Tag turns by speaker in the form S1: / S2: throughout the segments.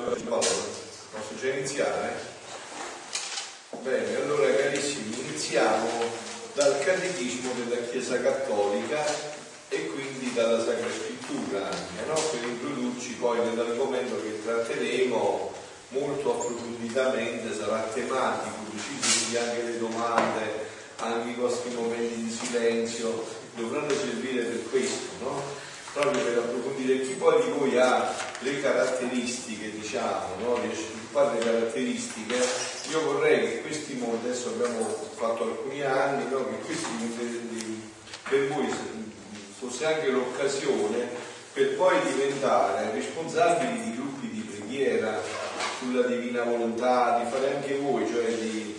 S1: Posso già iniziare? Bene, allora carissimi, iniziamo dal catechismo della Chiesa Cattolica e quindi dalla Sacra Scrittura anche, no? per introdurci poi nell'argomento che tratteremo molto approfonditamente, sarà tematico, decisi anche le domande, anche i vostri momenti di silenzio dovranno servire per questo, no? proprio per approfondire chi poi di voi ha le caratteristiche, diciamo, no? sviluppare le caratteristiche, io vorrei che questi modi, adesso abbiamo fatto alcuni anni, no? che questi per voi fosse anche l'occasione per poi diventare responsabili di gruppi di preghiera sulla divina volontà, di fare anche voi, cioè di,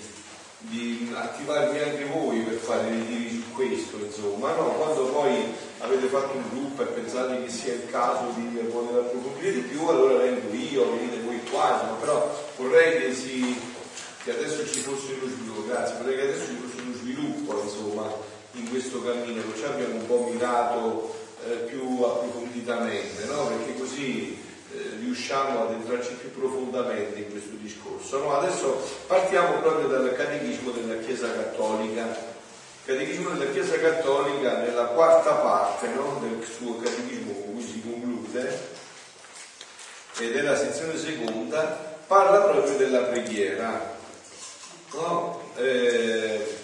S1: di attivarvi anche voi per fare ritiri su questo, insomma, no? Quando poi avete fatto un gruppo e pensate che sia il caso di voler approfondire di più, allora vengo io, venite voi qua, insomma, però vorrei che, si, che adesso ci fosse uno sviluppo, grazie, vorrei che adesso ci fosse uno sviluppo insomma, in questo cammino, ci abbiamo un po' mirato eh, più approfonditamente, no? perché così riusciamo ad entrarci più profondamente in questo discorso. No? Adesso partiamo proprio dal catechismo della Chiesa Cattolica Catechismo della Chiesa Cattolica nella quarta parte no, del suo catechismo con cui si conclude ed è la sezione seconda parla proprio della preghiera no? eh,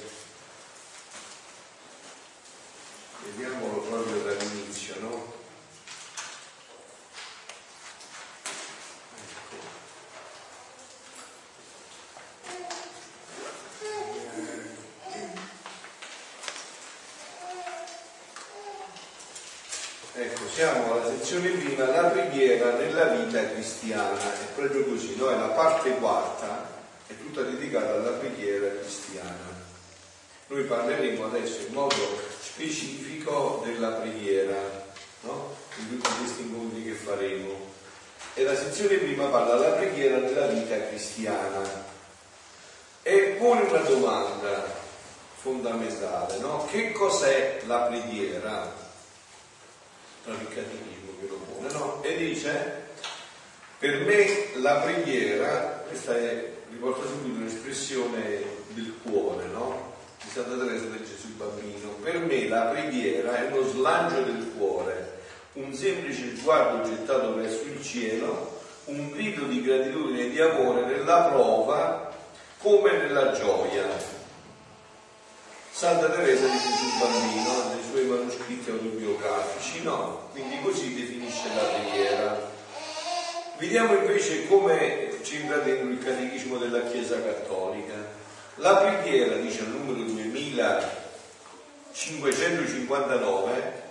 S1: vediamolo proprio dall'inizio no? siamo alla sezione prima, la preghiera nella vita cristiana, è proprio così, no? È la parte quarta, è tutta dedicata alla preghiera cristiana. Noi parleremo adesso in modo specifico della preghiera, no? In tutti questi incontri che faremo. E la sezione prima parla della preghiera nella vita cristiana e pone una domanda fondamentale, no? Che cos'è la preghiera? il catechismo che lo pone, no? E dice, per me la preghiera, questa è, riporta subito un'espressione del cuore, no? Di Santa Teresa del Gesù Bambino, per me la preghiera è uno slancio del cuore, un semplice sguardo gettato verso il cielo, un grido di gratitudine e di amore nella prova come nella gioia. Santa Teresa di Gesù Bambino, nei suoi manoscritti autobiografici, no, quindi così definisce la preghiera. Vediamo invece come ci entra dentro il catechismo della Chiesa Cattolica. La preghiera, dice al numero 2559,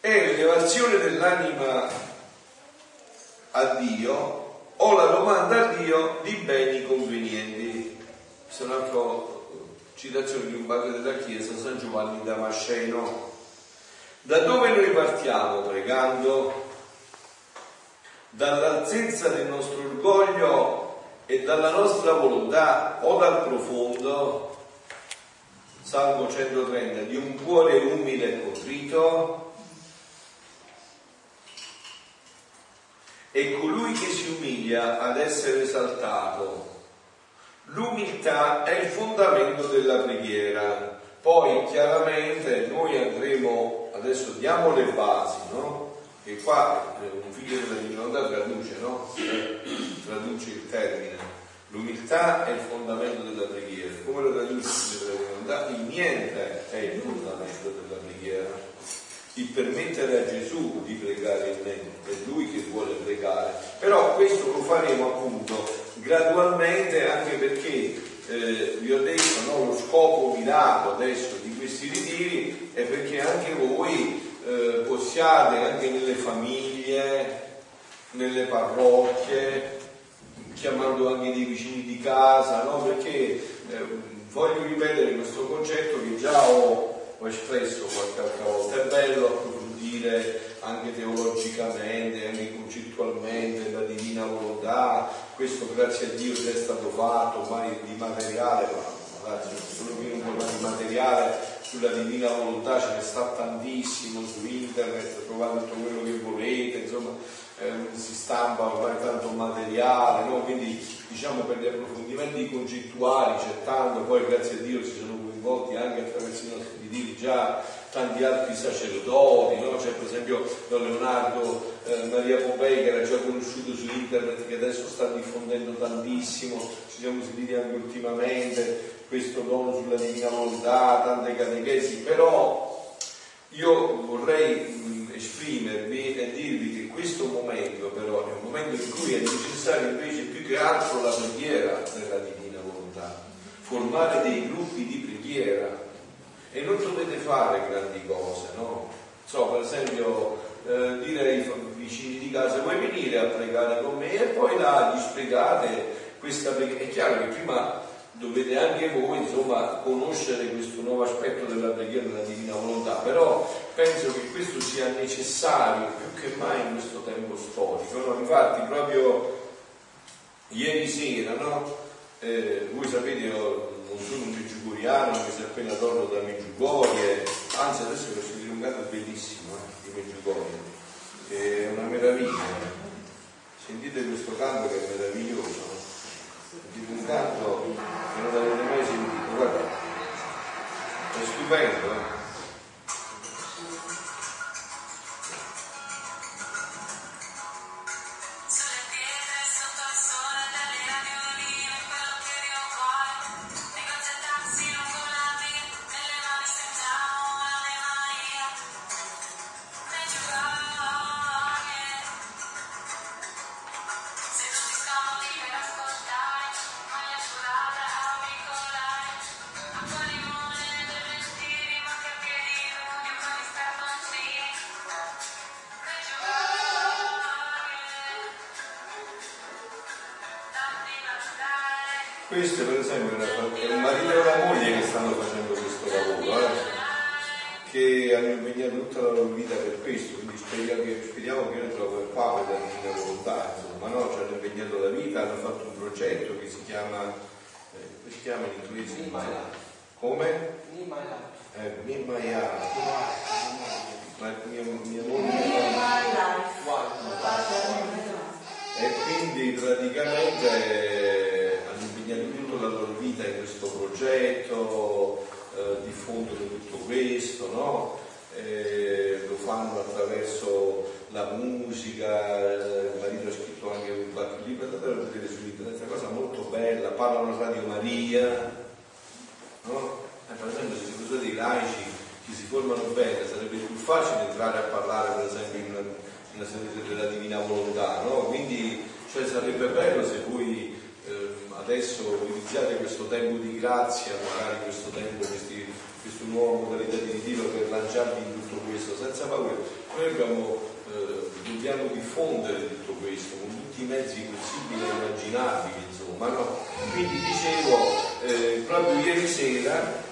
S1: è l'elevazione dell'anima a Dio o la domanda a Dio di beni convenienti. Questo è un altro citazione di un padre della Chiesa, San Giovanni Damasceno. Da dove noi partiamo pregando? Dall'altezza del nostro orgoglio e dalla nostra volontà o dal profondo, Salmo 130, di un cuore umile e contrito, e colui che si umilia ad essere esaltato L'umiltà è il fondamento della preghiera. Poi chiaramente noi andremo, adesso diamo le basi, no? Che qua eh, un figlio della divinità traduce, no? Traduce il termine. L'umiltà è il fondamento della preghiera. Come lo traduce il figlio della divinità? Il niente è il fondamento della preghiera. Il permettere a Gesù di pregare in me, è Lui che vuole pregare. Però questo lo faremo appunto gradualmente anche perché eh, vi ho detto no, lo scopo mirato adesso di questi ritiri è perché anche voi eh, possiate anche nelle famiglie, nelle parrocchie, chiamando anche dei vicini di casa, no? perché eh, voglio ripetere questo concetto che già ho, ho espresso qualche altra volta, è bello approfondire anche teologicamente, anche concettualmente la divina volontà, questo grazie a Dio è stato fatto, ormai di materiale, ma grazie, solo un po' di materiale sulla divina volontà ce ne sta tantissimo su internet, trovate tutto quello che volete, insomma ehm, si stampa ormai tanto materiale, no? quindi diciamo per gli approfondimenti concettuali c'è tanto, poi grazie a Dio si sono coinvolti anche attraverso i nostri ritiri già tanti altri sacerdoti, no? c'è per esempio Don Leonardo eh, Maria Pompei che era già conosciuto su internet che adesso sta diffondendo tantissimo, ci siamo sentiti anche ultimamente, questo dono sulla divina volontà, tante catechesi, però io vorrei mh, esprimervi e dirvi che questo momento però è un momento in cui è necessario invece più che altro la preghiera nella divina volontà, formare dei gruppi di preghiera e non dovete fare grandi cose, no? So, per esempio, eh, dire ai vicini di casa vuoi venire a pregare con me e poi là gli spiegate questa preghiera. È chiaro che prima dovete anche voi insomma conoscere questo nuovo aspetto della preghiera della divina volontà, però penso che questo sia necessario più che mai in questo tempo storico. No? Infatti proprio ieri sera, no? eh, voi sapete io non sono un Meggiugoriano, mi si è appena torno da Meggiugorie, anzi adesso mi sono dilungato bellissimo eh, di Meggiugorie, è una meraviglia. Sentite questo canto che è meraviglioso, di un canto che non avete mai sentito, guardate, è stupendo. Eh? La mia, mia moglie.
S2: My life.
S1: E quindi praticamente impegnati tutta la loro vita in questo progetto, eh, diffondono tutto questo, no? eh, lo fanno attraverso la musica, eh, il marito ha scritto anche un qualche libro, a vedere su internet, è una cosa molto bella, parlano a Radio Maria, no? Eh, per esempio se si fossero dei laici che si formano bene sarebbe più facile entrare a parlare per esempio in una, in della divina volontà, no? quindi cioè, sarebbe bello se voi adesso iniziate questo tempo di grazia, magari questo tempo, questi, questa nuova modalità di ritiro per lanciarvi in tutto questo senza paura. Noi abbiamo, eh, dobbiamo diffondere tutto questo con tutti i mezzi possibili e immaginabili, insomma. No? Quindi dicevo, eh, proprio ieri sera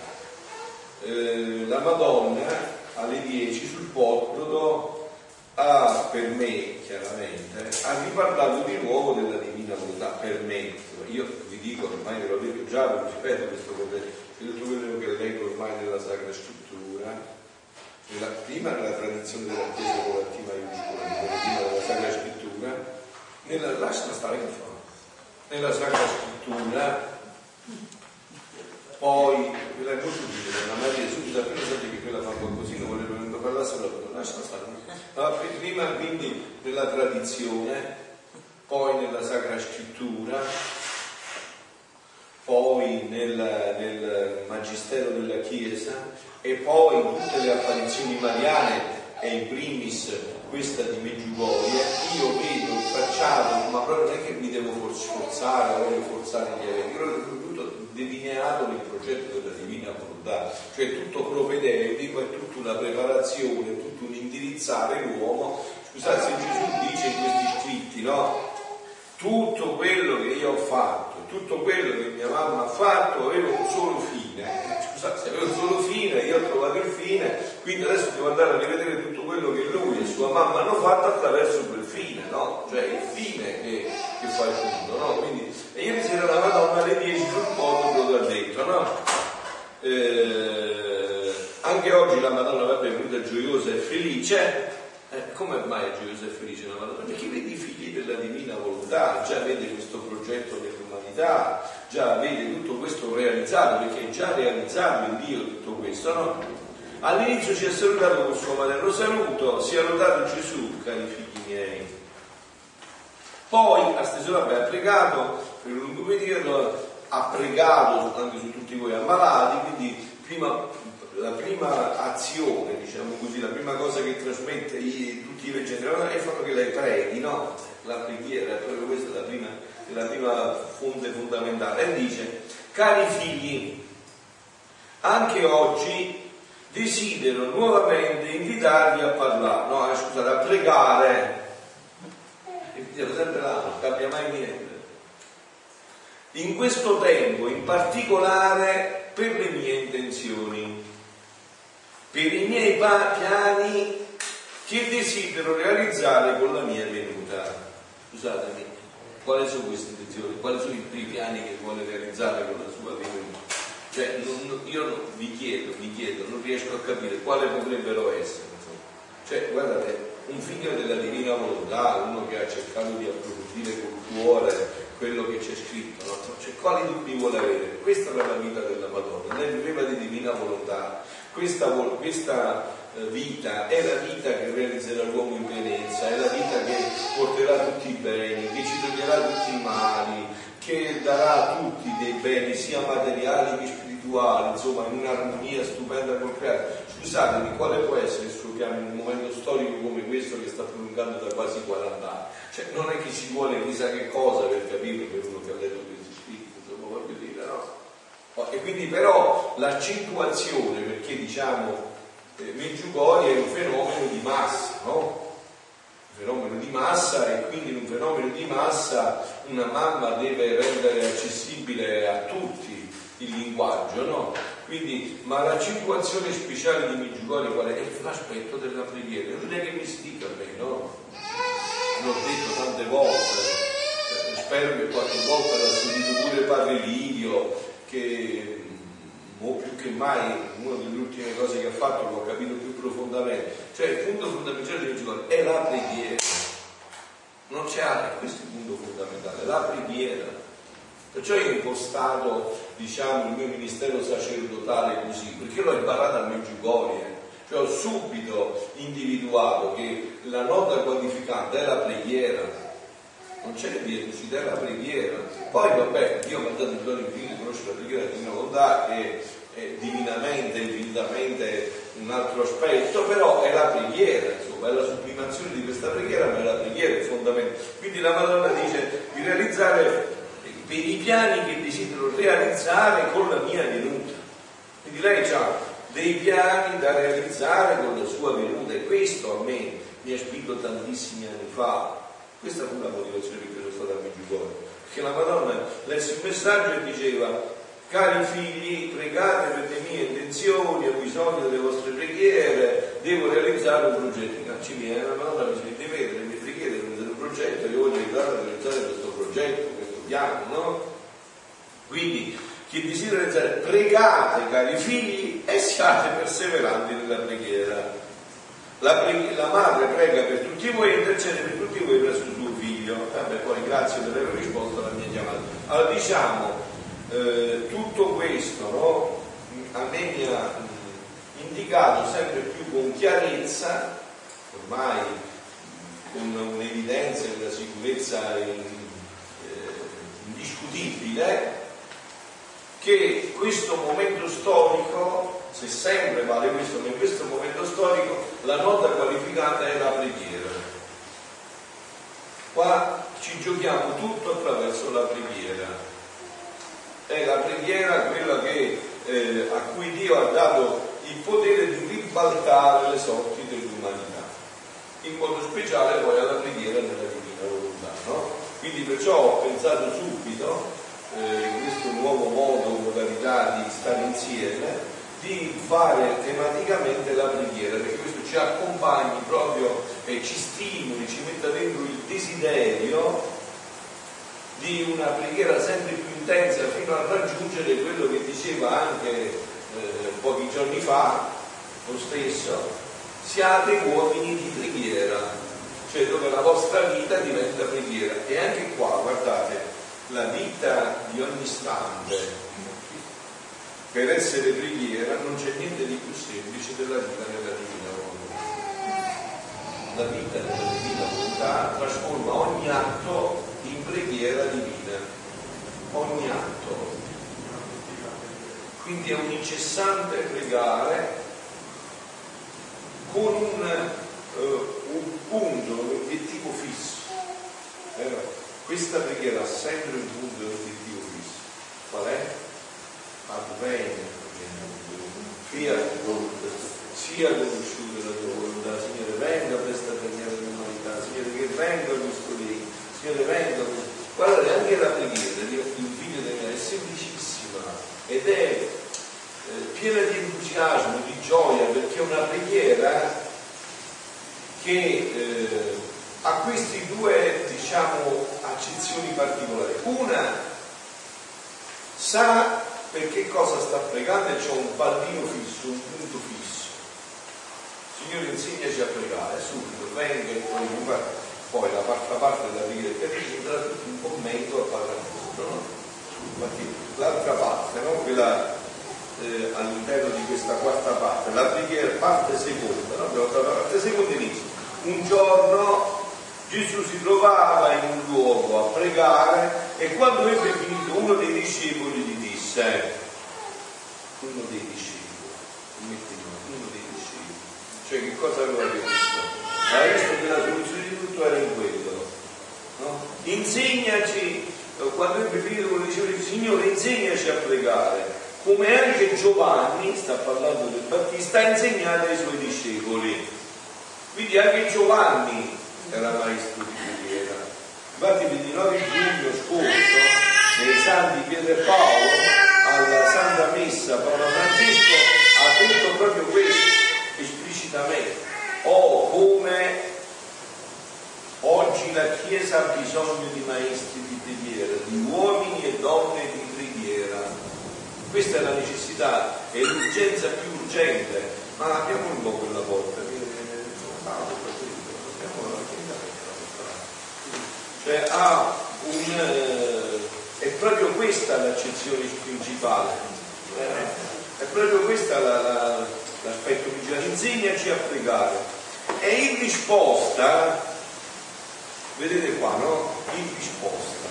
S1: eh, la Madonna alle 10 sul Porto ha per me chiaramente ha riparlato di nuovo della divina volontà per me. Io vi dico ormai ve l'ho detto già lo ripeto questo tutto quello che leggo ormai nella Sacra Scrittura nella, prima nella tradizione della Chiesa con la T maiuscola prima della Sacra Scrittura nella, lascia stare che fa nella Sacra Scrittura poi la Maria subito appena sapete che quella fa qualcosina voleva parlare solo lascia stare. Allora, prima quindi nella tradizione, poi nella Sacra Scrittura, poi nel, nel Magistero della Chiesa e poi in tutte le apparizioni mariane e in primis questa di Meggiugorie, io vedo il tracciato, ma proprio non è che mi devo sforzare, voglio forzare gli eventi, però tutto delineato nel progetto della divina volontà, cioè tutto propedeutico, è tutta una preparazione, tutto un indirizzare l'uomo. Scusate se Gesù dice in questi scritti, no? Tutto quello che io ho fatto, tutto quello che mia mamma ha fatto aveva un solo fine. Scusate, se aveva un solo fine, io ho trovato il fine, quindi adesso devo andare a rivedere tutto quello che lui e sua mamma hanno fatto attraverso quel fine, no? Cioè il fine che, che fa il tutto, no? Quindi, e ieri sera la Madonna alle 10 sul podio lo ha detto, no? Eh, oggi la Madonna va è venuta gioiosa e felice, eh, come mai è gioiosa e felice la Madonna? Perché vede i figli della divina volontà, già vede questo progetto dell'umanità, già vede tutto questo realizzato, perché è già realizzato in Dio tutto questo, no? All'inizio ci ha salutato col suo materno saluto, si è lodato Gesù, cari figli miei. Poi a steso ha pregato per un lungo periodo, ha pregato anche su tutti voi ammalati, quindi prima, la prima azione, diciamo così, la prima cosa che trasmette i, tutti i vegetariani è il fatto che lei preghi, no? La preghiera, proprio questa è la prima, è la prima fonte fondamentale. E dice, cari figli, anche oggi desidero nuovamente invitarvi a parlare, no, eh, scusate, a pregare. E sempre là, non cambia mai niente. In questo tempo, in particolare, per le mie intenzioni, per i miei piani che desidero realizzare con la mia venuta. Scusatemi, quali sono queste intenzioni? Quali sono i piani che vuole realizzare con la sua venuta? Cioè, non, io vi chiedo, vi chiedo, non riesco a capire quale potrebbero essere. Cioè, guardate, un figlio della divina volontà, uno che ha cercato di approfondire col cuore quello che c'è scritto, no? cioè quali dubbi vuole avere? Questa era la vita della Madonna, lei viveva di divina volontà, questa, questa eh, vita è la vita che realizzerà l'uomo in pienezza, è la vita che porterà tutti i beni, che ci toglierà tutti i mali, che darà a tutti dei beni sia materiali che spirituali, insomma in un'armonia stupenda col creato. Scusatemi, quale può essere il suo piano in un momento storico come questo che sta prolungando da quasi 40 anni? Cioè, non è che ci vuole chissà che cosa per capire per uno che ha letto questi scritti, insomma, voglio dire, no? Oh, e quindi però l'accentuazione, perché diciamo eh, Meggiugori è un fenomeno di massa, no? Un fenomeno di massa e quindi in un fenomeno di massa una mamma deve rendere accessibile a tutti il linguaggio, no? Quindi, ma la circolazione speciale di Meggiugori qual è? È l'aspetto della preghiera, non è che mi si dica a me, no? l'ho detto tante volte, spero che qualche volta l'ha sentito pure padre Livio, che o più che mai una delle ultime cose che ha fatto l'ho capito più profondamente. Cioè il punto fondamentale del giorno è la preghiera. Non c'è altro, questo è il punto fondamentale, la preghiera. Perciò io ho impostato diciamo, il mio ministero sacerdotale così, perché l'ho imparato a Meggiugorie cioè ho subito individuato che la nota qualificante è la preghiera, non c'è che dire, si dà la preghiera. Poi vabbè, Dio mi ha dato il dono infinito di conoscere la preghiera di volontà che è divinamente, infinitamente un altro aspetto, però è la preghiera, insomma, è la sublimazione di questa preghiera, ma è la preghiera il fondamento. Quindi la Madonna dice di realizzare per i piani che desidero realizzare con la mia venuta. Quindi lei ha dei piani da realizzare con la sua venuta e questo a me mi ha spinto tantissimi anni fa. Questa fu la motivazione cui sono stato a Meggiugorio, perché la Madonna lesse un messaggio e diceva cari figli, pregate per le mie intenzioni, ho bisogno delle vostre preghiere, devo realizzare un progetto. Cacci miei, la Madonna mi dice, vedere le mie preghiere, realizzare un progetto, io voglio aiutare a realizzare questo progetto, piano, no? Quindi chi desidera realizzare, pregate cari figli e siate perseveranti nella preghiera. La, preghi- la, madre prega per tutti voi e intercede per tutti voi presso il suo figlio. Vabbè, poi grazie per aver risposto alla mia chiamata. Allora diciamo, eh, tutto questo no, a me mi ha indicato sempre più con chiarezza, ormai con un'evidenza e una sicurezza in, indiscutibile, che questo momento storico, se sempre vale questo, ma in questo momento storico la nota qualificata è la preghiera. Qua ci giochiamo tutto attraverso la preghiera. È la preghiera quella che, eh, a cui Dio ha dato il potere di ribaltare le sorti dell'umanità. In modo speciale poi alla preghiera nella divina volontà. No? Quindi perciò ho pensato subito eh, questo nuovo modo, modalità di stare insieme, di fare tematicamente la preghiera, perché questo ci accompagni proprio e ci stimoli, ci metta dentro il desiderio di una preghiera sempre più intensa fino a raggiungere quello che diceva anche eh, pochi giorni fa lo stesso, siate uomini di preghiera, cioè dove la vostra vita diventa preghiera. E anche qua, guardate, la vita di ogni istante per essere preghiera non c'è niente di più semplice della vita nella divina volontà. La vita nella divina volontà trasforma ogni atto in preghiera divina, ogni atto. Quindi è un incessante pregare con un, un punto, un obiettivo fisso. Eh, questa preghiera ha sempre un punto un obiettivo fisso. Qual è? Avvenga sia, sia conosciuta la tua volontà, Signore, venga questa preghiera dell'umanità, Signore, che venga questo lì, Signore, venga. Guardate, anche la preghiera di un figlio di me è semplicissima ed è eh, piena di entusiasmo, di gioia, perché è una preghiera che eh, ha queste due, diciamo, accezioni particolari. Una sa per che cosa sta pregando e c'è un pallino fisso, un punto fisso. Signore insegnaci a pregare, subito, venga e poi, poi la quarta parte della del catechismo era tutto un commento al Padre no? L'altra parte, no? quella eh, all'interno di questa quarta parte, la preghiera, parte seconda, no? abbiamo fatto la parte seconda inizio. Un giorno Gesù si trovava in un luogo a pregare e quando ebbe finito uno dei discepoli gli disse, uno dei discepoli, uno dei discepoli, cioè che cosa aveva visto? Aveva visto che la soluzione di tutto era in quello. No? Insegnaci, quando ebbe finito con diceva, Signore insegnaci a pregare come anche Giovanni, sta parlando del Battista, ha insegnato ai suoi discepoli. Quindi anche Giovanni era maestro di preghiera. Infatti il 29 giugno scorso, nei santi Pietro e Paolo, alla Santa Messa, Paolo Francesco ha detto proprio questo esplicitamente. Oh, come oggi la Chiesa ha bisogno di maestri di preghiera, di uomini e donne di questa è la necessità, è l'urgenza più urgente, ma abbiamo un po' quella volta, cioè ha un, eh, è proprio questa l'accezione principale, eh, è proprio questa la, la, l'aspetto principale, insegnaci a pregare. E in risposta, vedete qua, no? In risposta,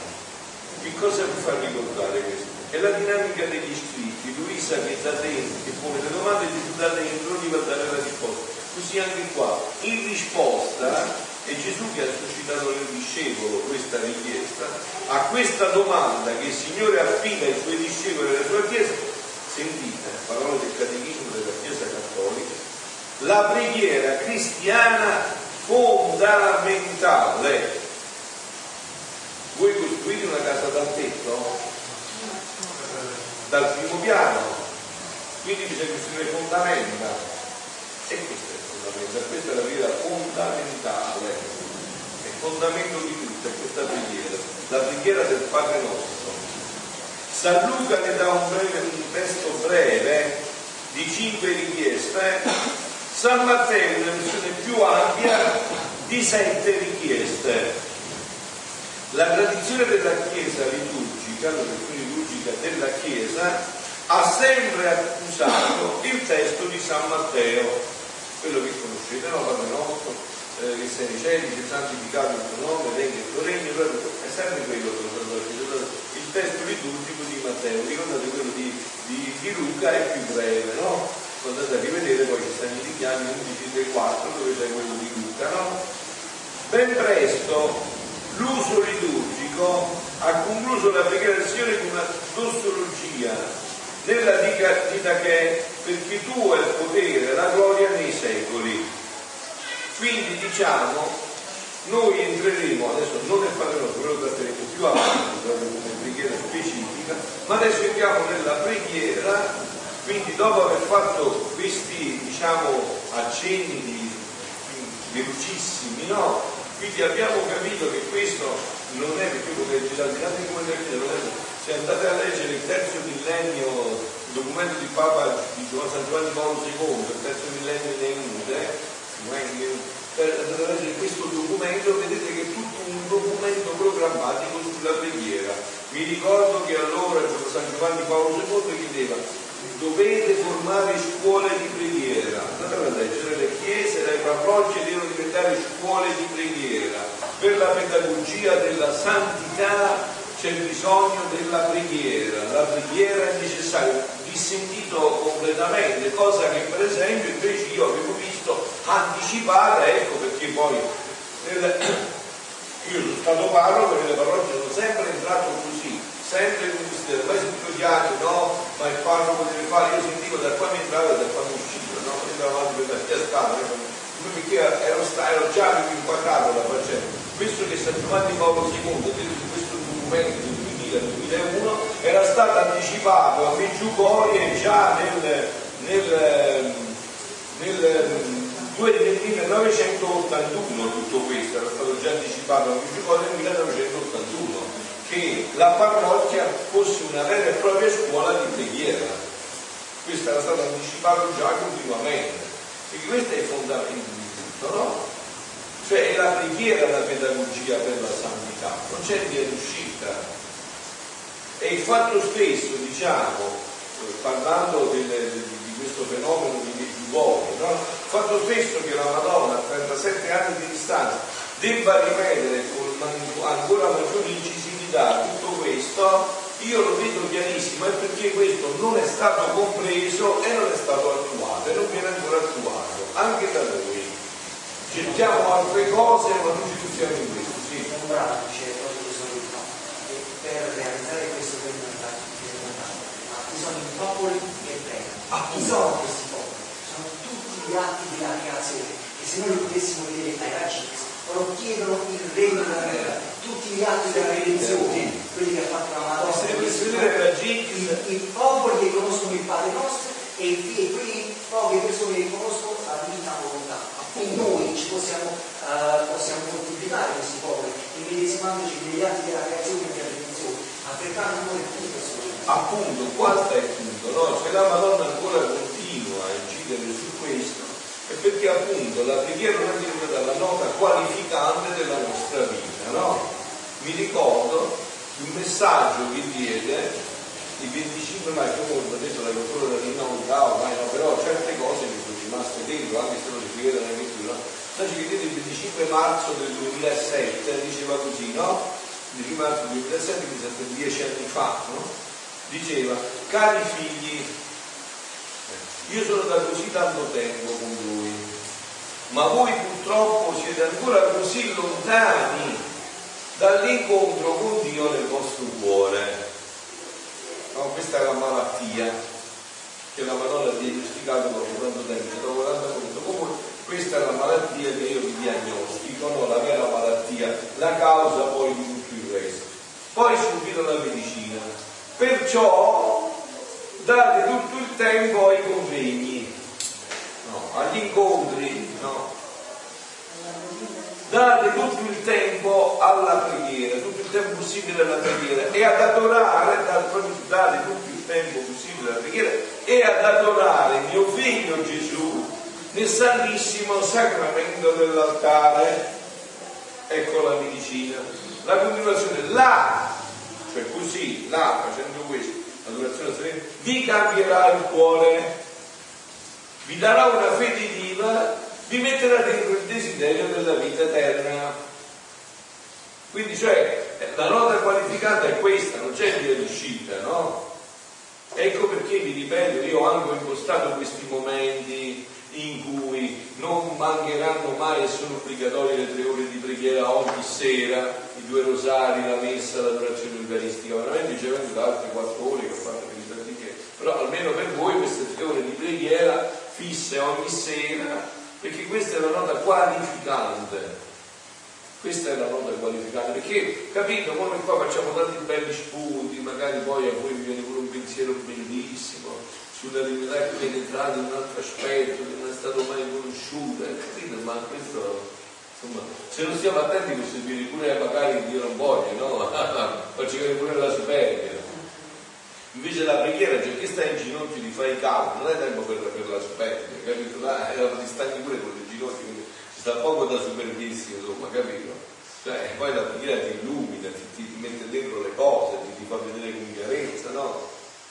S1: che cosa vi fa ricordare questo? È la dinamica degli scritti, Luisa che da dentro, che pone le domande, Gesù da dentro gli va a dare la risposta. Così anche qua, in risposta, è Gesù che ha suscitato nel discepolo questa richiesta, a questa domanda che il Signore affida ai suoi discepoli e alla sua Chiesa, sentite, parole del Catechismo della Chiesa Cattolica, la preghiera cristiana fondamentale. Vuoi costruire una casa dal tetto? Dal primo piano, quindi bisogna costruire fondamenta. E questo è il fondamento, questa è la preghiera fondamentale, è il fondamento di tutto, è questa preghiera, la preghiera del Padre nostro. San Luca ne dà un, breve, un testo breve di cinque richieste, San Matteo una versione più ampia di sette richieste. La tradizione della Chiesa liturgica, la tradizione liturgica della Chiesa, ha sempre accusato il testo di San Matteo, quello che conoscete, no? Padre nostro, eh, che sei nei cieli, che santificato il tuo nome, venga il tuo regno, è sempre quello che il testo liturgico di Matteo, ricordate quello di, di, di Luca è più breve, no? Andate a rivedere poi ci stanno i richiami 11 e 4 dove c'è quello di Luca, no? Ben presto l'uso liturgico ha concluso la Signore con una dossologia nella dita che perché tu hai il potere la gloria nei secoli. Quindi diciamo, noi entreremo, adesso non nel Padre nostro, lo tratteremo più avanti, come preghiera specifica, ma adesso entriamo nella preghiera, quindi dopo aver fatto questi, diciamo, accenni velocissimi, no? Quindi abbiamo capito che questo non è perché come girate come è, se andate a leggere il terzo millennio, il documento di Papa di San Giovanni Paolo II, il terzo millennio in Eunde, andate a leggere questo documento vedete che è tutto un documento programmatico sulla preghiera. Mi ricordo che allora San Giovanni Paolo II chiedeva dovete formare scuole di preghiera. Andate a leggere le chiese, le parrocchie devono diventare scuole di preghiera. Per la pedagogia della santità c'è bisogno della preghiera, la preghiera è necessaria, dissentito completamente, cosa che per esempio invece io avevo visto anticipata, ecco perché poi nel, io sono stato parroco e nelle parrocchie sono sempre entrato così, sempre questo, mai sentito chiaro, no, ma il parroco deve fare, io sentivo da qua mi entrava e da qua mi usciva, no? Andavo avanti per la via strada, perché ero, ero già inquadrato la faccenda. Questo che San Giovanni Paolo II in questo documento del 2000-2001 era stato anticipato a Meggiugorie già nel, nel, nel, nel 1981 tutto questo, era stato già anticipato a Meggiugorie nel 1981 che la parrocchia fosse una vera e propria scuola di preghiera. Questo era stato anticipato già continuamente, perché questo è il fondamento di tutto, no? Cioè è la preghiera la pedagogia per la santità, non c'è via d'uscita. E il fatto stesso, diciamo, parlando del, di questo fenomeno di Meggiugorio, no? il fatto stesso che la Madonna a 37 anni di distanza debba ripetere con ancora maggiore incisione da tutto questo, io lo vedo chiarissimo, è perché questo non è stato compreso e non è stato attuato e non viene ancora attuato, anche da noi. Cerchiamo altre cose ma non ci fissiamo in questo. Sì.
S3: Un che per realizzare questo sono i popoli che pregano. Ah, chi sono questi popoli? Sono tutti gli atti della creazione e se noi li potessimo vedere dai raggi loro chiedono il regno della terra, tutti gli altri della religione, quelli che ha fatto la Madonna, i, i popoli che conoscono il Padre nostro e, e quelle poche persone che conoscono la divina volontà. Quindi noi ci possiamo, uh, possiamo moltiplicare questi popoli, immedesimandoci negli atti della creazione e della religione, altrettanto noi tutte persone.
S1: Appunto, questo è il punto, no? Se la Madonna ancora continua a incidere su questo, è perché appunto la preghiera non è diventata la nota qualificante della nostra vita, no? Mi ricordo un messaggio che diede il 25 maggio, come ho detto la cultura da Rinauta, ormai no, però certe cose mi sono rimaste dentro, anche se non le preghiere della lettura, la che diede il 25 marzo del 2007, diceva così, no? Il 25 marzo del 2007, quindi dieci anni fa, no? Diceva, cari figli, io sono da così tanto tempo con voi, ma voi purtroppo siete ancora così lontani dall'incontro con Dio nel vostro cuore. No, questa è la malattia che la Madonna ha diagnosticato dopo tanto tempo, dopo tanto tempo. Comunque questa è la malattia che io vi diagnostico, no? la vera malattia, la causa poi di tutto il resto. Poi subito la medicina. Perciò date tutto il tempo ai convegni, no, agli incontri, no. Date tutto il tempo alla preghiera, tutto il tempo possibile alla preghiera e ad adorare, date tutto il tempo possibile alla preghiera e ad adorare mio figlio Gesù nel santissimo sacramento dell'altare. Ecco la medicina. La continuazione là, cioè così, là facendo questo, vi cambierà il cuore, vi darà una fede viva, vi metterà dentro il desiderio della vita eterna. Quindi, cioè, la nota qualificata è questa, non c'è via d'uscita, no? Ecco perché vi ripeto, io ho anche impostato questi momenti in cui non mancheranno mai e sono obbligatorie le tre ore di preghiera ogni sera, i due rosari, la messa, l'adorazione eucaristica. Veramente ci è venuto altre quattro ore che ho fatto per i pratiche, però almeno per voi queste tre ore di preghiera fisse ogni sera, perché questa è la nota qualificante. Questa è la nota qualificante, perché capito, noi qua facciamo tanti belli spunti, magari poi a voi vi viene pure un pensiero bellissimo, sulla divinità che viene entrata in un altro aspetto che non è stato mai conosciuto, capito? Ma questo Insomma, se non stiamo attenti possiamo dire pure magari Dio non voglia, no? Faccio pure la superbia. Invece la preghiera, cioè che stai in ginocchio ti fai caldo, non è tempo per, per la superbia, capito? Eh, ti stagni pure con le ginocchia, quindi ci sta poco da superbirsi, insomma, capito? Cioè, poi la preghiera ti illumina, ti, ti, ti mette dentro le cose, ti, ti fa vedere con chiarezza, no?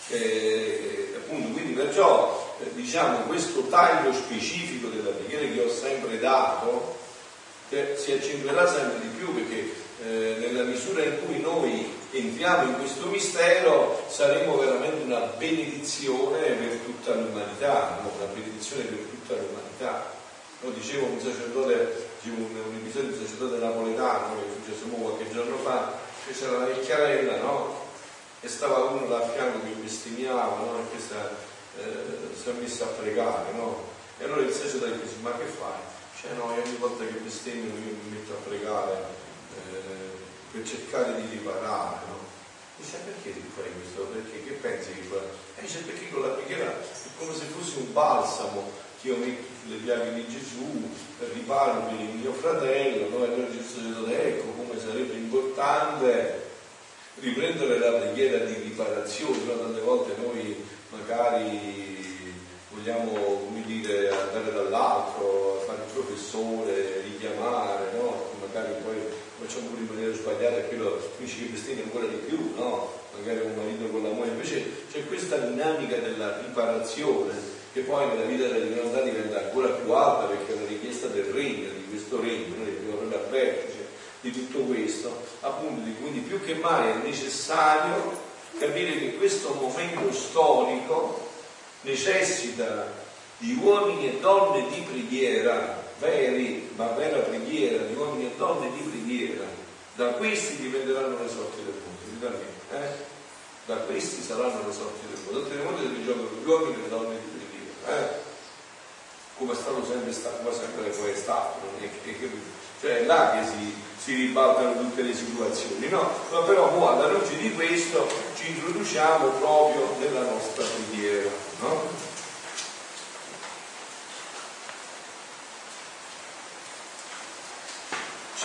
S1: E, appunto, quindi perciò eh, diciamo questo taglio specifico della preghiera che ho sempre dato che si accentuerà sempre di più perché eh, nella misura in cui noi entriamo in questo mistero saremo veramente una benedizione per tutta l'umanità, no? una benedizione per tutta l'umanità. Lo dicevo un sacerdote, dicevo un, un, episodio di un sacerdote napoletano che è successo qualche giorno fa, che c'era la vecchiarella, no? E stava uno da fianco che bestemmiava, no? E eh, si è messa a pregare, no? E allora il sacerdote disse, ma che fai? Cioè no, ogni volta che bestemmio io mi metto a pregare eh, per cercare di riparare, no? Dice perché ti fai questo? Perché che pensi che fa? E dice perché con la preghiera è come se fosse un balsamo che io metto sulle piaghe di Gesù, riparo per il mio fratello, no? E allora Gesù dice ecco come sarebbe importante riprendere la preghiera di riparazione, no? tante volte noi magari vogliamo come dire, andare dall'altro, fare il professore, richiamare, no? magari poi facciamo pure in maniera sbagliata quello finisce che bestemmia ancora di più, no? magari un marito con la moglie, invece c'è questa dinamica della riparazione che poi nella vita della divinità diventa ancora più alta perché è una richiesta del regno, di questo regno, noi dobbiamo proprio al vertice di tutto questo, appunto, quindi più che mai è necessario capire che questo momento storico necessita di uomini e donne di preghiera, veri, ma vera preghiera, di uomini e donne di preghiera. Da questi dipenderanno le sorti del mondo, eh? Da questi saranno le sorti del mondo. Tutte le mondo deve giocare gli uomini e le donne di preghiera, eh? Come è stato sempre stato, come sempre poi è stato, cioè è là che si, si ribaltano tutte le situazioni, no? Ma però mo, alla luce di questo ci introduciamo proprio nella nostra preghiera, no?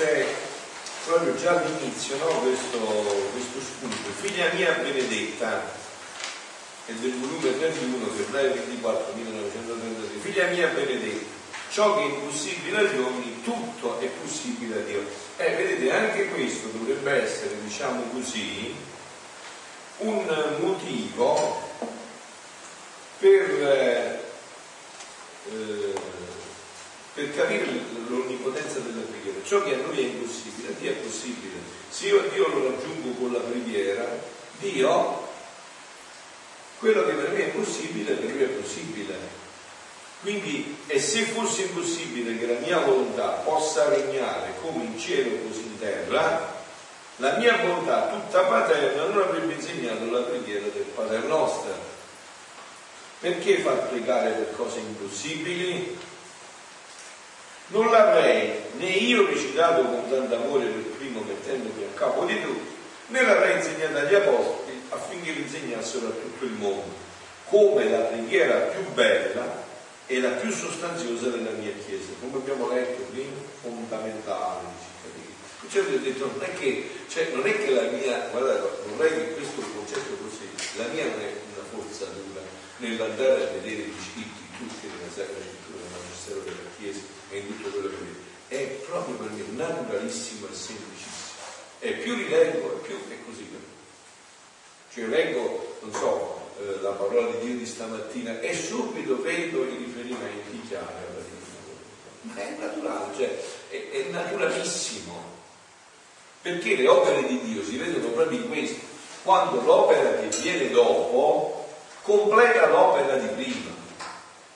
S1: C'è proprio già all'inizio no, questo, questo spunto, figlia mia benedetta, è del volume 31, febbraio 24, 1933, figlia mia benedetta ciò che è impossibile agli uomini, tutto è possibile a Dio. Eh, vedete, anche questo dovrebbe essere, diciamo così, un motivo per, eh, per capire l'onnipotenza della preghiera. Ciò che a noi è impossibile, a Dio è possibile. Se io a Dio lo raggiungo con la preghiera, Dio, quello che per me è possibile, per lui è possibile. Quindi, e se fosse impossibile che la mia volontà possa regnare come in cielo così in terra, la mia volontà tutta paterna non avrebbe insegnato la preghiera del Padre nostro. Perché far pregare per cose impossibili? Non l'avrei né io recitato con tanto amore per primo mettendomi a capo di tutti, né l'avrei insegnato agli apostoli affinché li insegnassero a tutto il mondo, come la preghiera più bella è la più sostanziosa della mia Chiesa, come abbiamo letto prima, fondamentale i. Cioè ho detto, non è, che, cioè, non è che la mia, guardate, vorrei che questo concetto così, la mia non è una forzatura nell'andare a vedere gli scritti tutti nella Sacra Scrittura, nel Magistero della Chiesa e in tutto quello che vede. È proprio per me naturalissimo e semplicissimo. E più li leggo, e più è così. Cioè leggo, non so, eh, la parola di Dio di stamattina e subito vedo i riferimenti chiari alla divina Ma è naturale, cioè è, è naturalissimo. Perché le opere di Dio si vedono proprio in questo. Quando l'opera che viene dopo completa l'opera di prima,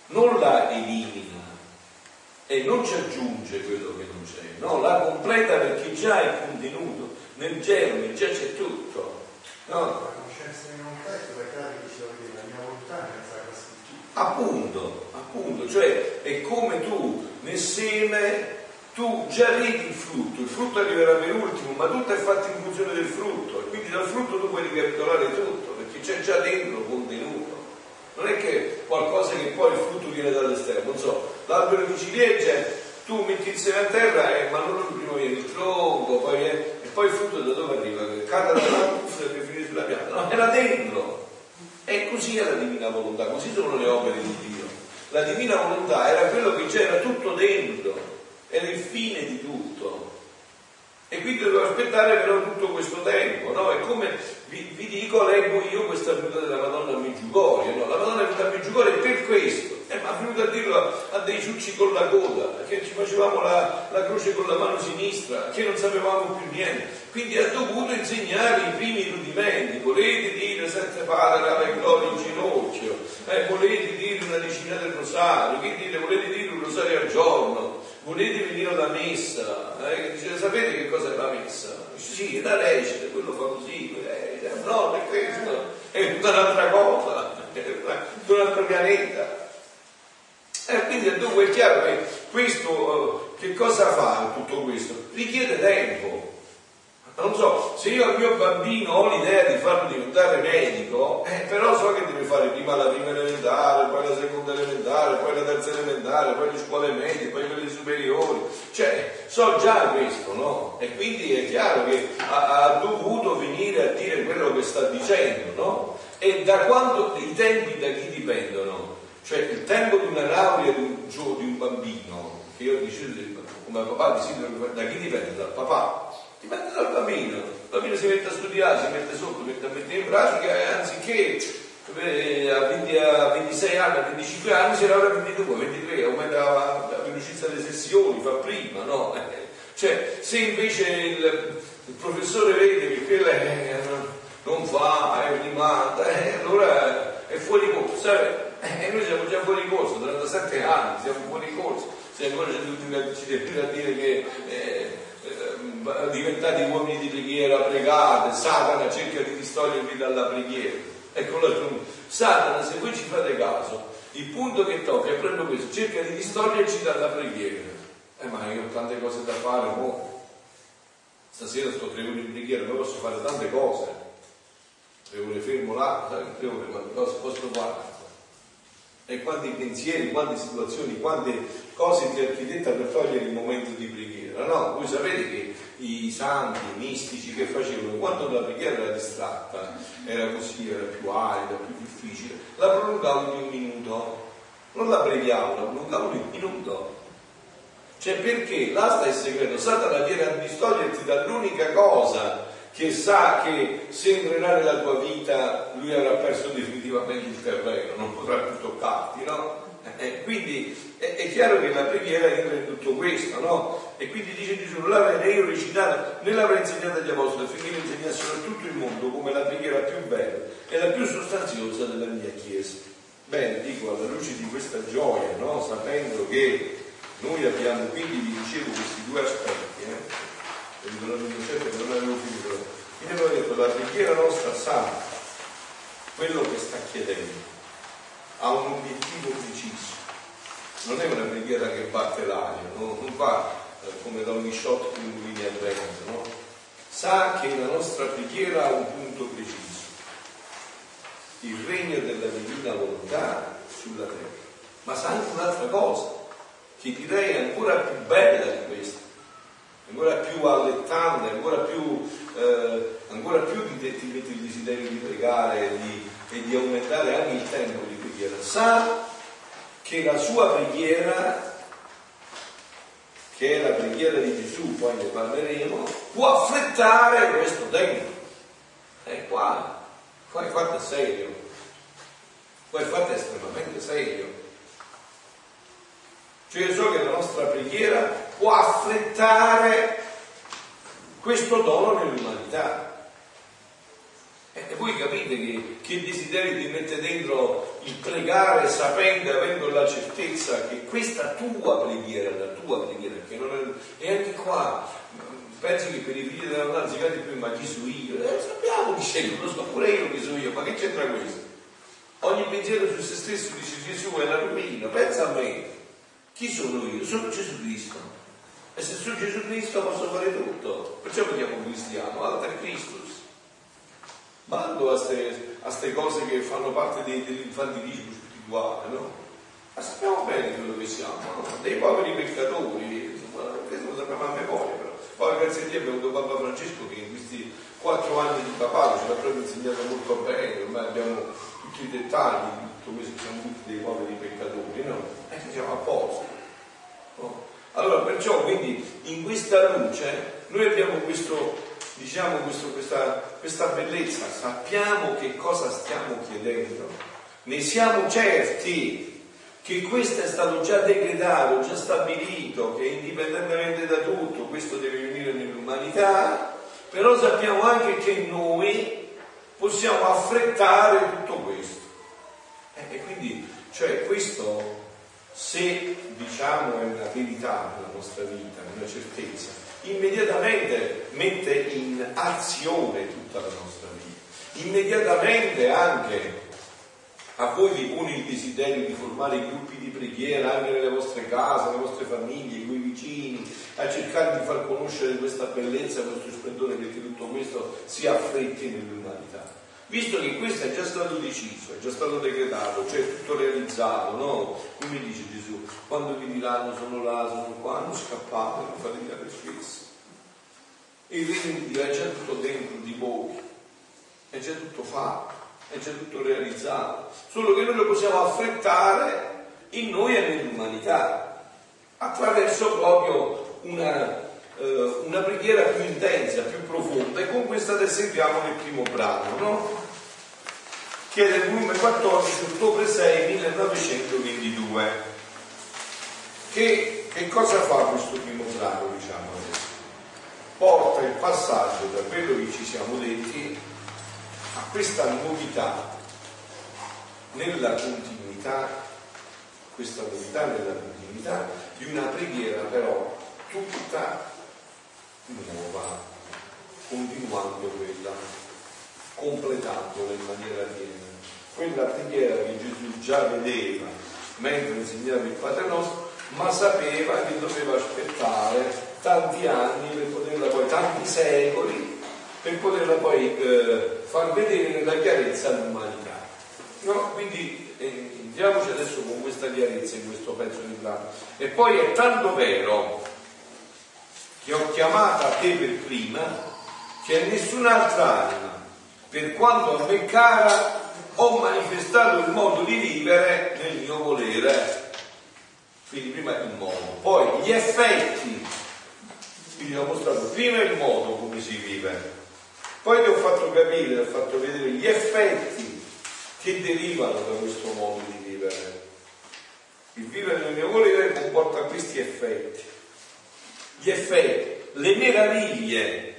S1: non la elimina e non ci aggiunge quello che non c'è, no, la completa perché già è contenuto nel germe, già c'è tutto. No? Appunto, appunto, cioè è come tu nel seme tu già vedi il frutto, il frutto arriverà per ultimo, ma tutto è fatto in funzione del frutto e quindi dal frutto tu puoi ricapitolare tutto perché c'è già dentro contenuto. Non è che qualcosa che poi il frutto viene dall'esterno, non so, l'albero di ciliegie tu metti il seme a terra e ma non prima viene il tronco, poi viene, e poi il frutto da dove arriva? Cade dalla buffera che finisce sulla pianta, no, era dentro. E così è la divina volontà, così sono le opere di Dio. La divina volontà era quello che c'era tutto dentro, era il fine di tutto. E quindi dovevo aspettare però tutto questo tempo, no? E come vi, vi dico, leggo io questa venuta della Madonna a Meggiugorio, no? La Madonna è venuta a Meggiugorio per questo, eh, ma è venuta a dirlo a, dei ciucci con la coda, che ci facevamo la, la, croce con la mano sinistra, che non sapevamo più niente. Quindi ha dovuto insegnare i primi rudimenti. Volete dire sette padre alla gloria in ginocchio, eh, volete dire una decina del rosario, che dire, volete dire un rosario al giorno, volete venire alla messa, eh, sapete che cosa è la messa? Sì, è la recita, quello fa così, eh, no, è questo, è tutta un'altra cosa, è un altro pianeta. E eh, quindi dunque è chiaro che questo, che cosa fa tutto questo? Richiede tempo. Non so, se io al mio bambino ho l'idea di farlo diventare medico, eh, però so che deve fare prima la prima elementare, poi la seconda elementare, poi la terza elementare, poi le scuole medie, poi quelle superiori. Cioè, so già questo, no? E quindi è chiaro che ha, ha dovuto venire a dire quello che sta dicendo, no? E da quando i tempi da chi dipendono? Cioè il tempo di una laurea di un, di un bambino, che io decido come papà desidero da chi dipende? Dal papà dipende dal bambino. Il bambino si mette a studiare, si mette sotto, mette a mettere in pratica e anziché eh, a, 20, a, 26 anni, a 25 anni si laurea a 22, 23, aumenta la, velocità delle sessioni, fa prima, no? Cioè, se invece il, il professore vede che quella è, non fa, è rimanda, eh, allora è fuori corso, E noi siamo già fuori corso, 37 anni, siamo fuori corso, se ancora ci deve dire che eh, eh, diventati uomini di preghiera, pregate, Satana cerca di distogliervi dalla preghiera. Ecco l'altro Satana, se voi ci fate caso, il punto che tocca è proprio questo, cerca di distoglierci dalla preghiera. Eh ma io ho tante cose da fare, mo. Stasera sto tre ore in preghiera, ma posso fare tante cose. Tre ore fermo là, tre ore, quante cose posso fare? E quanti pensieri, quante situazioni, quante cose ti architetta per togliere il momento di preghiera. No, voi sapete che i santi, i mistici che facevano, quando la preghiera era distratta, era così, era più arida, più difficile, la prolungavano di un minuto, non la abbreviavano, la prolungavano di un minuto. Cioè perché là sta il segreto, Satana viene a distoglierti dall'unica cosa che sa che se entrerà nella tua vita lui avrà perso definitivamente il terreno, non potrà più toccarti, no? Eh quindi è, è, chiaro che la preghiera entra in tutto questo, no? E quindi dice Gesù, non l'avrei io recitato, né l'avrei insegnato agli apostoli affinché mi insegnassero a tutto il mondo come la preghiera più bella e la più sostanziosa della mia Chiesa. Bene, dico alla luce di questa gioia, no? Sapendo che noi abbiamo quindi, vi dicevo, questi due aspetti, eh? Ritornato in docente che non avevo finito. Quindi abbiamo detto la preghiera nostra sa quello che sta chiedendo, ha un obiettivo preciso. Non è una preghiera che batte l'aria, no? non fa eh, come da ogni shot in linea vento, no? Sa che la nostra preghiera ha un punto preciso. Il regno della divina volontà sulla terra. Ma sa anche un'altra cosa, che direi ancora più bella di questa ancora più allettante, ancora più, eh, ancora più ti, ti mette il desiderio di pregare di, e di aumentare anche il tempo di preghiera. Sa che la sua preghiera che è la preghiera di Gesù, poi ne parleremo, può affrettare questo tempo. E qua, qua il fatto è serio, qua il fatto è estremamente serio. Cioè io so che la nostra preghiera può affrettare questo dono nell'umanità. E voi capite che, il desiderio ti mette dentro il pregare sapendo, e avendo la certezza che questa tua preghiera, la tua preghiera, che non è, e anche qua, pensi che per i figli della si cade più, ma chi sono io? Eh, sappiamo chi sei, lo so pure io chi sono io, ma che c'entra questo? Ogni pensiero su se stesso dice Gesù è la rovina, pensa a me, chi sono io? Sono Gesù Cristo. E se sono Gesù Cristo posso fare tutto. Perciò mi chiamo cristiano, alter Christus. Bando a queste cose che fanno parte dell'infantilismo spirituale, no? Ma sappiamo bene quello che siamo, no? dei poveri peccatori, questo lo sappiamo a memoria però. Poi grazie a Dio abbiamo avuto Papa Francesco che in questi quattro anni di papà ce l'ha proprio insegnato molto bene, ormai abbiamo tutti i dettagli di tutto questo, siamo tutti dei poveri peccatori, no? E siamo a posto. No? Allora perciò quindi in questa luce noi abbiamo questo, diciamo, questo, questa, questa bellezza, sappiamo che cosa stiamo chiedendo, ne siamo certi che questo è stato già decretato, già stabilito, che indipendentemente da tutto questo deve venire nell'umanità, però sappiamo anche che noi possiamo affrettare tutto questo. E quindi, cioè questo, se diciamo è una verità nella nostra vita, una certezza, immediatamente mette in azione tutta la nostra vita, immediatamente anche a voi vi pone il desiderio di formare gruppi di preghiera anche nelle vostre case, nelle vostre famiglie, con i vicini, a cercare di far conoscere questa bellezza, questo splendore, perché tutto questo si affretti nell'umanità. Visto che questo è già stato deciso, è già stato decretato, cioè tutto realizzato, no? Come dice Gesù, quando vi diranno sono là, sono qua, non scappate, non fatevi la spesso. Il regno di è già tutto dentro di voi, è già tutto fatto è già tutto realizzato, solo che noi lo possiamo affrettare in noi e nell'umanità, attraverso proprio una, eh, una preghiera più intensa, più profonda, e con questa adesso entriamo nel primo brano, no? che è del volume 14, ottobre 6, 1922. Che, che cosa fa questo primo brano, diciamo adesso? Porta il passaggio da quello che ci siamo detti a questa novità nella continuità, questa novità nella continuità di una preghiera però tutta nuova, continuando quella, completandola in maniera piena. Quella preghiera che Gesù già vedeva mentre insegnava il Padre nostro, ma sapeva che doveva aspettare tanti anni per poterla poi, tanti secoli per poterla poi eh, far vedere nella chiarezza l'umanità. No? Quindi eh, adesso con questa chiarezza in questo pezzo di brano. E poi è tanto vero che ho chiamata a te per prima a nessun'altra anima, per quanto a me cara, ho manifestato il modo di vivere nel mio volere. Quindi prima il modo, poi gli effetti, quindi ho mostrato prima il modo come si vive, poi ti ho fatto capire, ho fatto vedere gli effetti che derivano da questo modo di vivere. Il vivere nel mio volere comporta questi effetti. Gli effetti, le meraviglie,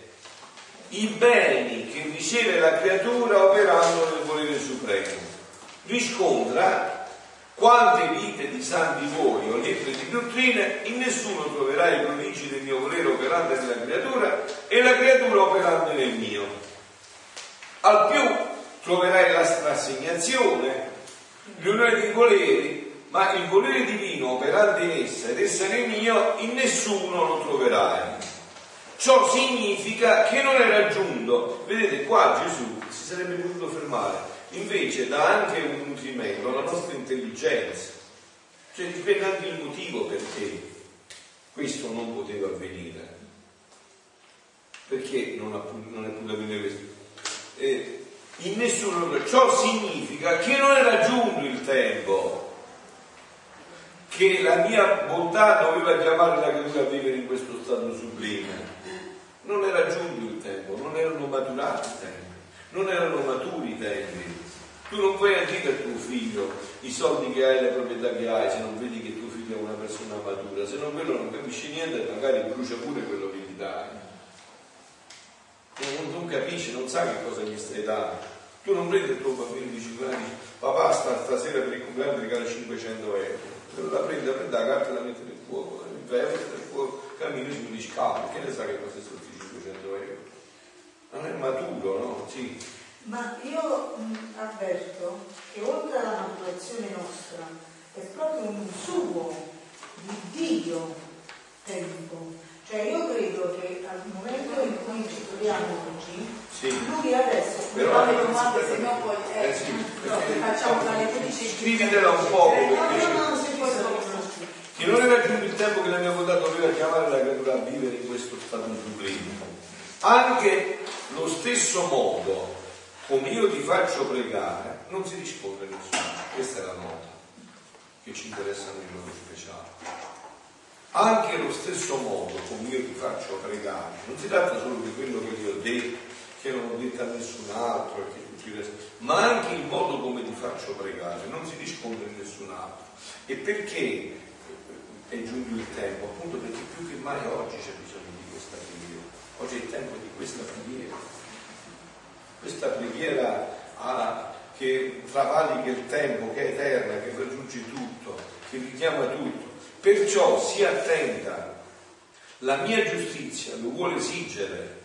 S1: i beni che riceve la creatura operando nel volere supremo. Riscontra quante vite di santi voi o lettere di dottrine, in nessuno troverai i prodigi del mio volere operante nella creatura e la creatura operante nel mio. Al più troverai la strassegnazione, l'unione dei voleri, ma il volere divino operante in essa ed essa nel mio, in nessuno lo troverai. Ciò significa che non è raggiunto. Vedete, qua Gesù si sarebbe potuto fermare invece dà anche un nutrimento alla nostra intelligenza. Cioè dipende anche il motivo perché questo non poteva avvenire. Perché non, ha, non è potuto avvenire? Eh, in nessuno ciò significa che non è raggiunto il tempo che la mia bontà doveva chiamare la creatura a vivere in questo stato sublime non era raggiunto il tempo non erano maturati i tempi non erano maturi i tempi tu non puoi dire a tuo figlio i soldi che hai, le proprietà che hai, se non vedi che tuo figlio è una persona matura, se non quello non capisci niente e magari brucia pure quello che gli dai. Non, non capisce, non sa che cosa gli stai dando. Tu non prendi il tuo bambino di 5 anni, papà sta, stasera per il compleanno ti regala 500 euro. La prende, prende la carta e la mette nel fuoco, il ferro, nel fuoco, cammino su di scavo, che ne sa che cosa sono 500 euro? Non è maturo, no? Sì.
S2: Ma io mh, avverto che oltre alla maturazione nostra è proprio un suo di Dio tempo. Cioè io credo che al momento in cui ci troviamo oggi, sì. lui adesso
S3: fa le domande se no poi eh,
S2: eh, sì, no, facciamo tra le 13
S1: scrivitela un po'
S2: perché... No, no, no,
S1: non è raggiunto il tempo che la mia volontà doveva chiamare la creatura a vivere in questo stato sublime. Anche lo stesso modo come io ti faccio pregare, non si risponde a nessuno. Questa è la nota che ci interessa nel modo speciale. Anche lo stesso modo come io ti faccio pregare, non si tratta solo di quello che io ho detto, che non ho detto a nessun altro, che resto, ma anche il modo come ti faccio pregare, non si risponde a nessun altro. E perché è giunto il tempo? Appunto perché più che mai oggi c'è bisogno di questa preghiera. Oggi è il tempo di questa preghiera. Questa preghiera ha, che travalica il tempo, che è eterna, che raggiunge tutto, che richiama tutto. Perciò si attenta. La mia giustizia lo vuole esigere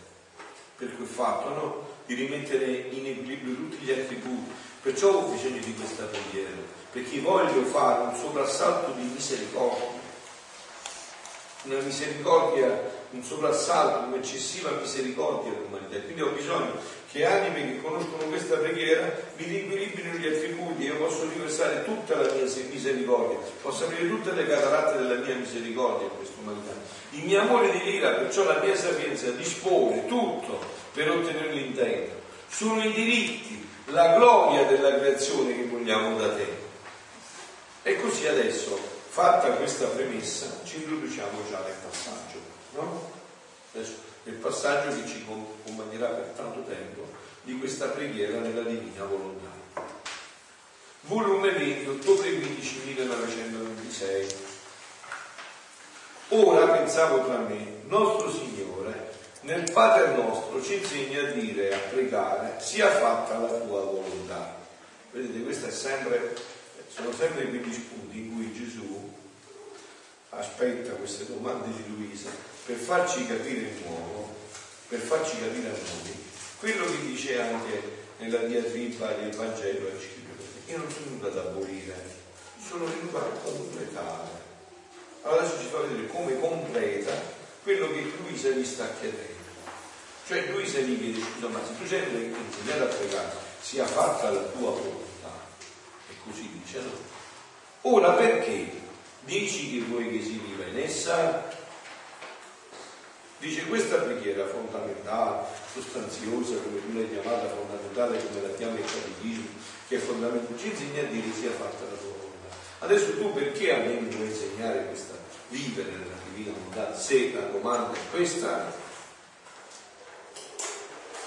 S1: per quel fatto, no? Di rimettere in equilibrio tutti gli attributi. Perciò ho bisogno di questa preghiera, perché voglio fare un soprassalto di misericordia una misericordia, un soprassalto, un'eccessiva misericordia all'umanità. Quindi ho bisogno che anime che conoscono questa preghiera mi riequilibrino gli attributi, io posso riversare tutta la mia misericordia, posso aprire tutte le cataratte della mia misericordia a questa umanità. Il mio amore di lira, perciò la mia sapienza dispone tutto per ottenere l'intento. Sono i diritti, la gloria della creazione che vogliamo da te. E così adesso Fatta questa premessa, ci introduciamo già nel passaggio, no? Adesso, nel passaggio che ci accompagnerà per tanto tempo di questa preghiera nella divina volontà. Volume 20, ottobre 15 1926. Ora pensavo tra me, nostro Signore, nel Padre nostro ci insegna a dire, a pregare, sia fatta la tua volontà. Vedete, questo è sempre, sono sempre quegli spunti in cui Gesù aspetta queste domande di Luisa per farci capire di nuovo, per farci capire a noi quello che dice anche nella diatriba del Vangelo al. Io non sono venuto ad abolire, sono venuto a completare. Allora adesso ci fa vedere come completa quello che Luisa gli sta chiedendo. Cioè Luisa gli chiede, scusa, ma se tu sei insegnato a pregare, sia fatta la tua volontà. E così dice no. Ora perché Dici che vuoi che si viva in essa? Dice questa preghiera fondamentale, sostanziosa, come tu l'hai chiamata fondamentale, come la chiama il catechismo, che è fondamentale, ci insegna a dire sia fatta la tua volontà. Adesso tu perché a me mi vuoi insegnare questa vivere nella divina volontà, se la domanda è questa?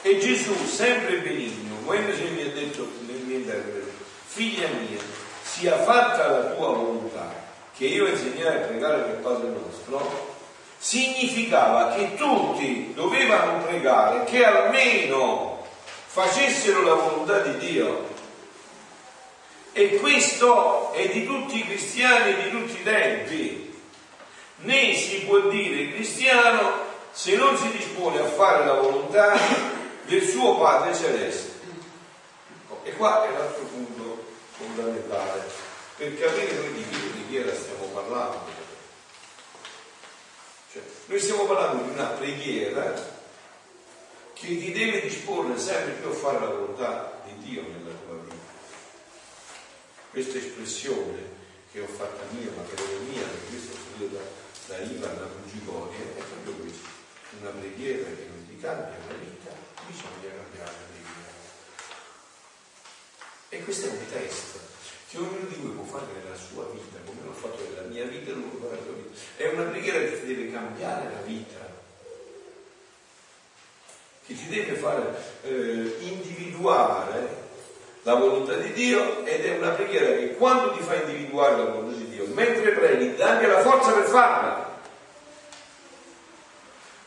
S1: E Gesù, sempre benigno, come mi ha detto nel mio intervento, figlia mia, sia fatta la tua volontà che io insegnai a pregare per Padre nostro, significava che tutti dovevano pregare che almeno facessero la volontà di Dio. E questo è di tutti i cristiani di tutti i tempi. Né si può dire cristiano se non si dispone a fare la volontà del suo Padre Celeste. E qua è l'altro punto fondamentale per capire noi di che preghiera stiamo parlando. Cioè, noi stiamo parlando di una preghiera che ti deve disporre sempre più a fare la volontà di Dio nella tua vita. Questa espressione che ho fatta mia, ma che è mia, perché questo ho studiato da, da Ivan, da Bugigoria, è proprio questa. Una preghiera che non ti cambia la vita, bisogna cambiare la vita. E questo è un test che ognuno di voi può fare nella sua vita, come l'ho fatto nella mia vita, non può fare vita. È una preghiera che ti deve cambiare la vita, che ti deve fare eh, individuare la volontà di Dio ed è una preghiera che quando ti fa individuare la volontà di Dio, mentre dà anche la forza per farla.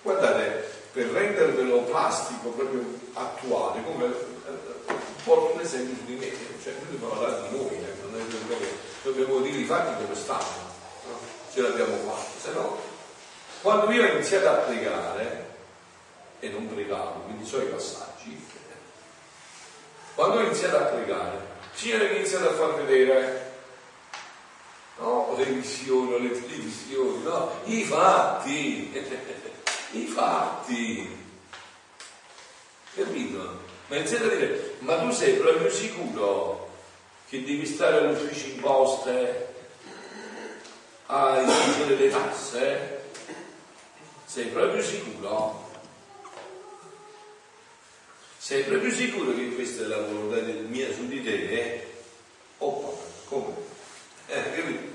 S1: Guardate, per rendervelo plastico, proprio attuale, come eh, porto un esempio di me, cioè noi dobbiamo parlare di noi, eh dobbiamo, dobbiamo dire i fatti come stanno, no? ce l'abbiamo fatto, se no quando io ho iniziato a pregare e non pregavo, quindi so i passaggi, quando ho iniziato a pregare, Signore ha iniziato a far vedere no, le visioni, le televisioni, no, i fatti, i fatti, capito? Ma iniziate a dire, ma tu sei proprio sicuro che devi stare all'ufficio in poste a esigere le tasse? Sei proprio sicuro? Sei proprio sicuro che questa è la volontà mia su di te? Eh? Oh, come? Eh, capito?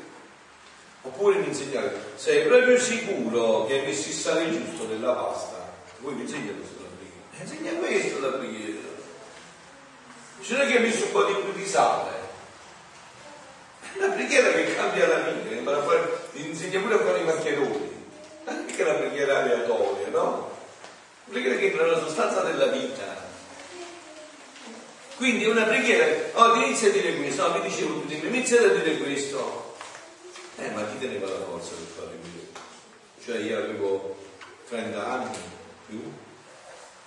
S1: Oppure mi insegnare, sei proprio sicuro che hai messo il sale giusto nella pasta? Voi mi insegnate sulla preghiera. Insegna questo la preghiera. Cioè non è che hai messo un po' di, di sale. La preghiera che cambia la vita, fare, insegna pure a fare i maccheroni. Anche la preghiera aleatoria, no? La preghiera che entra nella sostanza della vita. Quindi una preghiera, oh ti inizia a dire questo, no, mi dicevo prima, inizia a dire questo. Eh, ma chi teneva la forza per fare questo? Cioè io avevo 30 anni più,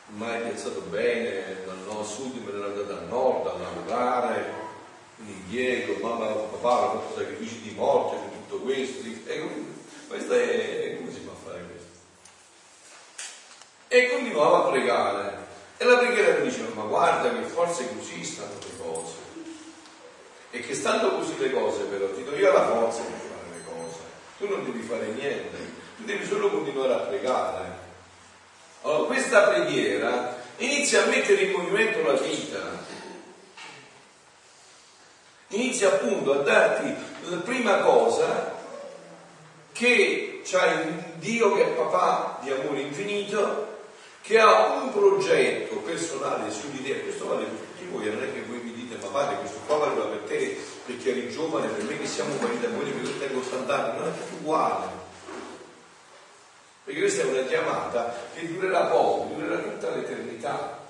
S1: mai pensato bene, dal sud me ne ero andato al nord a lavorare, mi impiego, mamma papà hanno fatto sacrifici di morte per tutto questo. E questo è, come si fa a fare questo? E continuavo a pregare. E la preghiera mi diceva, ma guarda che forse così stanno le cose. E che stando così le cose però ti do io la forza per fare. Tu non devi fare niente, tu devi solo continuare a pregare. Allora questa preghiera inizia a mettere in movimento la vita. Inizia appunto a darti la prima cosa che c'hai un Dio che è papà di amore infinito che ha un progetto personale su di te, questo vale per tutti voi, non è che voi mi dite ma padre questo qua valeva per te perché eri giovane, per me che siamo marito e moglie che io tengo 80 anni, non è tutto uguale. Perché questa è una chiamata che durerà poco, durerà tutta l'eternità.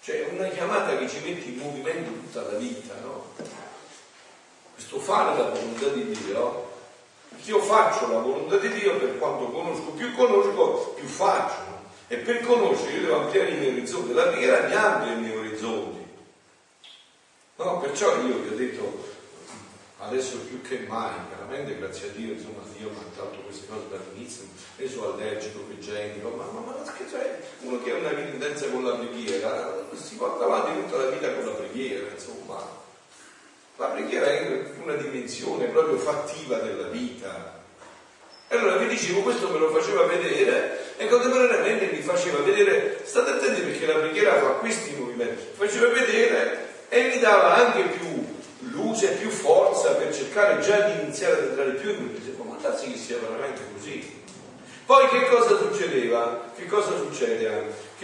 S1: Cioè è una chiamata che ci mette in movimento tutta la vita, no? Questo fare la volontà di Dio, io faccio la volontà di Dio per quanto conosco, più conosco, più faccio. E per conoscere io devo ampliare i miei orizzonti, la preghiera mi amplia i miei orizzonti. No, perciò io vi ho detto adesso più che mai, veramente grazie a Dio, insomma, Dio mi ha queste cose dall'inizio, io sono allergico, pegenico, ma, ma, ma che cioè, uno che ha una intensa con la preghiera, si porta avanti tutta la vita con la preghiera, insomma. La preghiera è una dimensione proprio fattiva della vita. E allora vi dicevo, questo me lo faceva vedere e contemporaneamente mi faceva vedere, state attenti perché la preghiera fa questi movimenti, faceva vedere e mi dava anche più luce, più forza per cercare già di iniziare ad entrare più in dicevo, ma darsi che sia veramente così. Poi che cosa succedeva? Che cosa succede anche?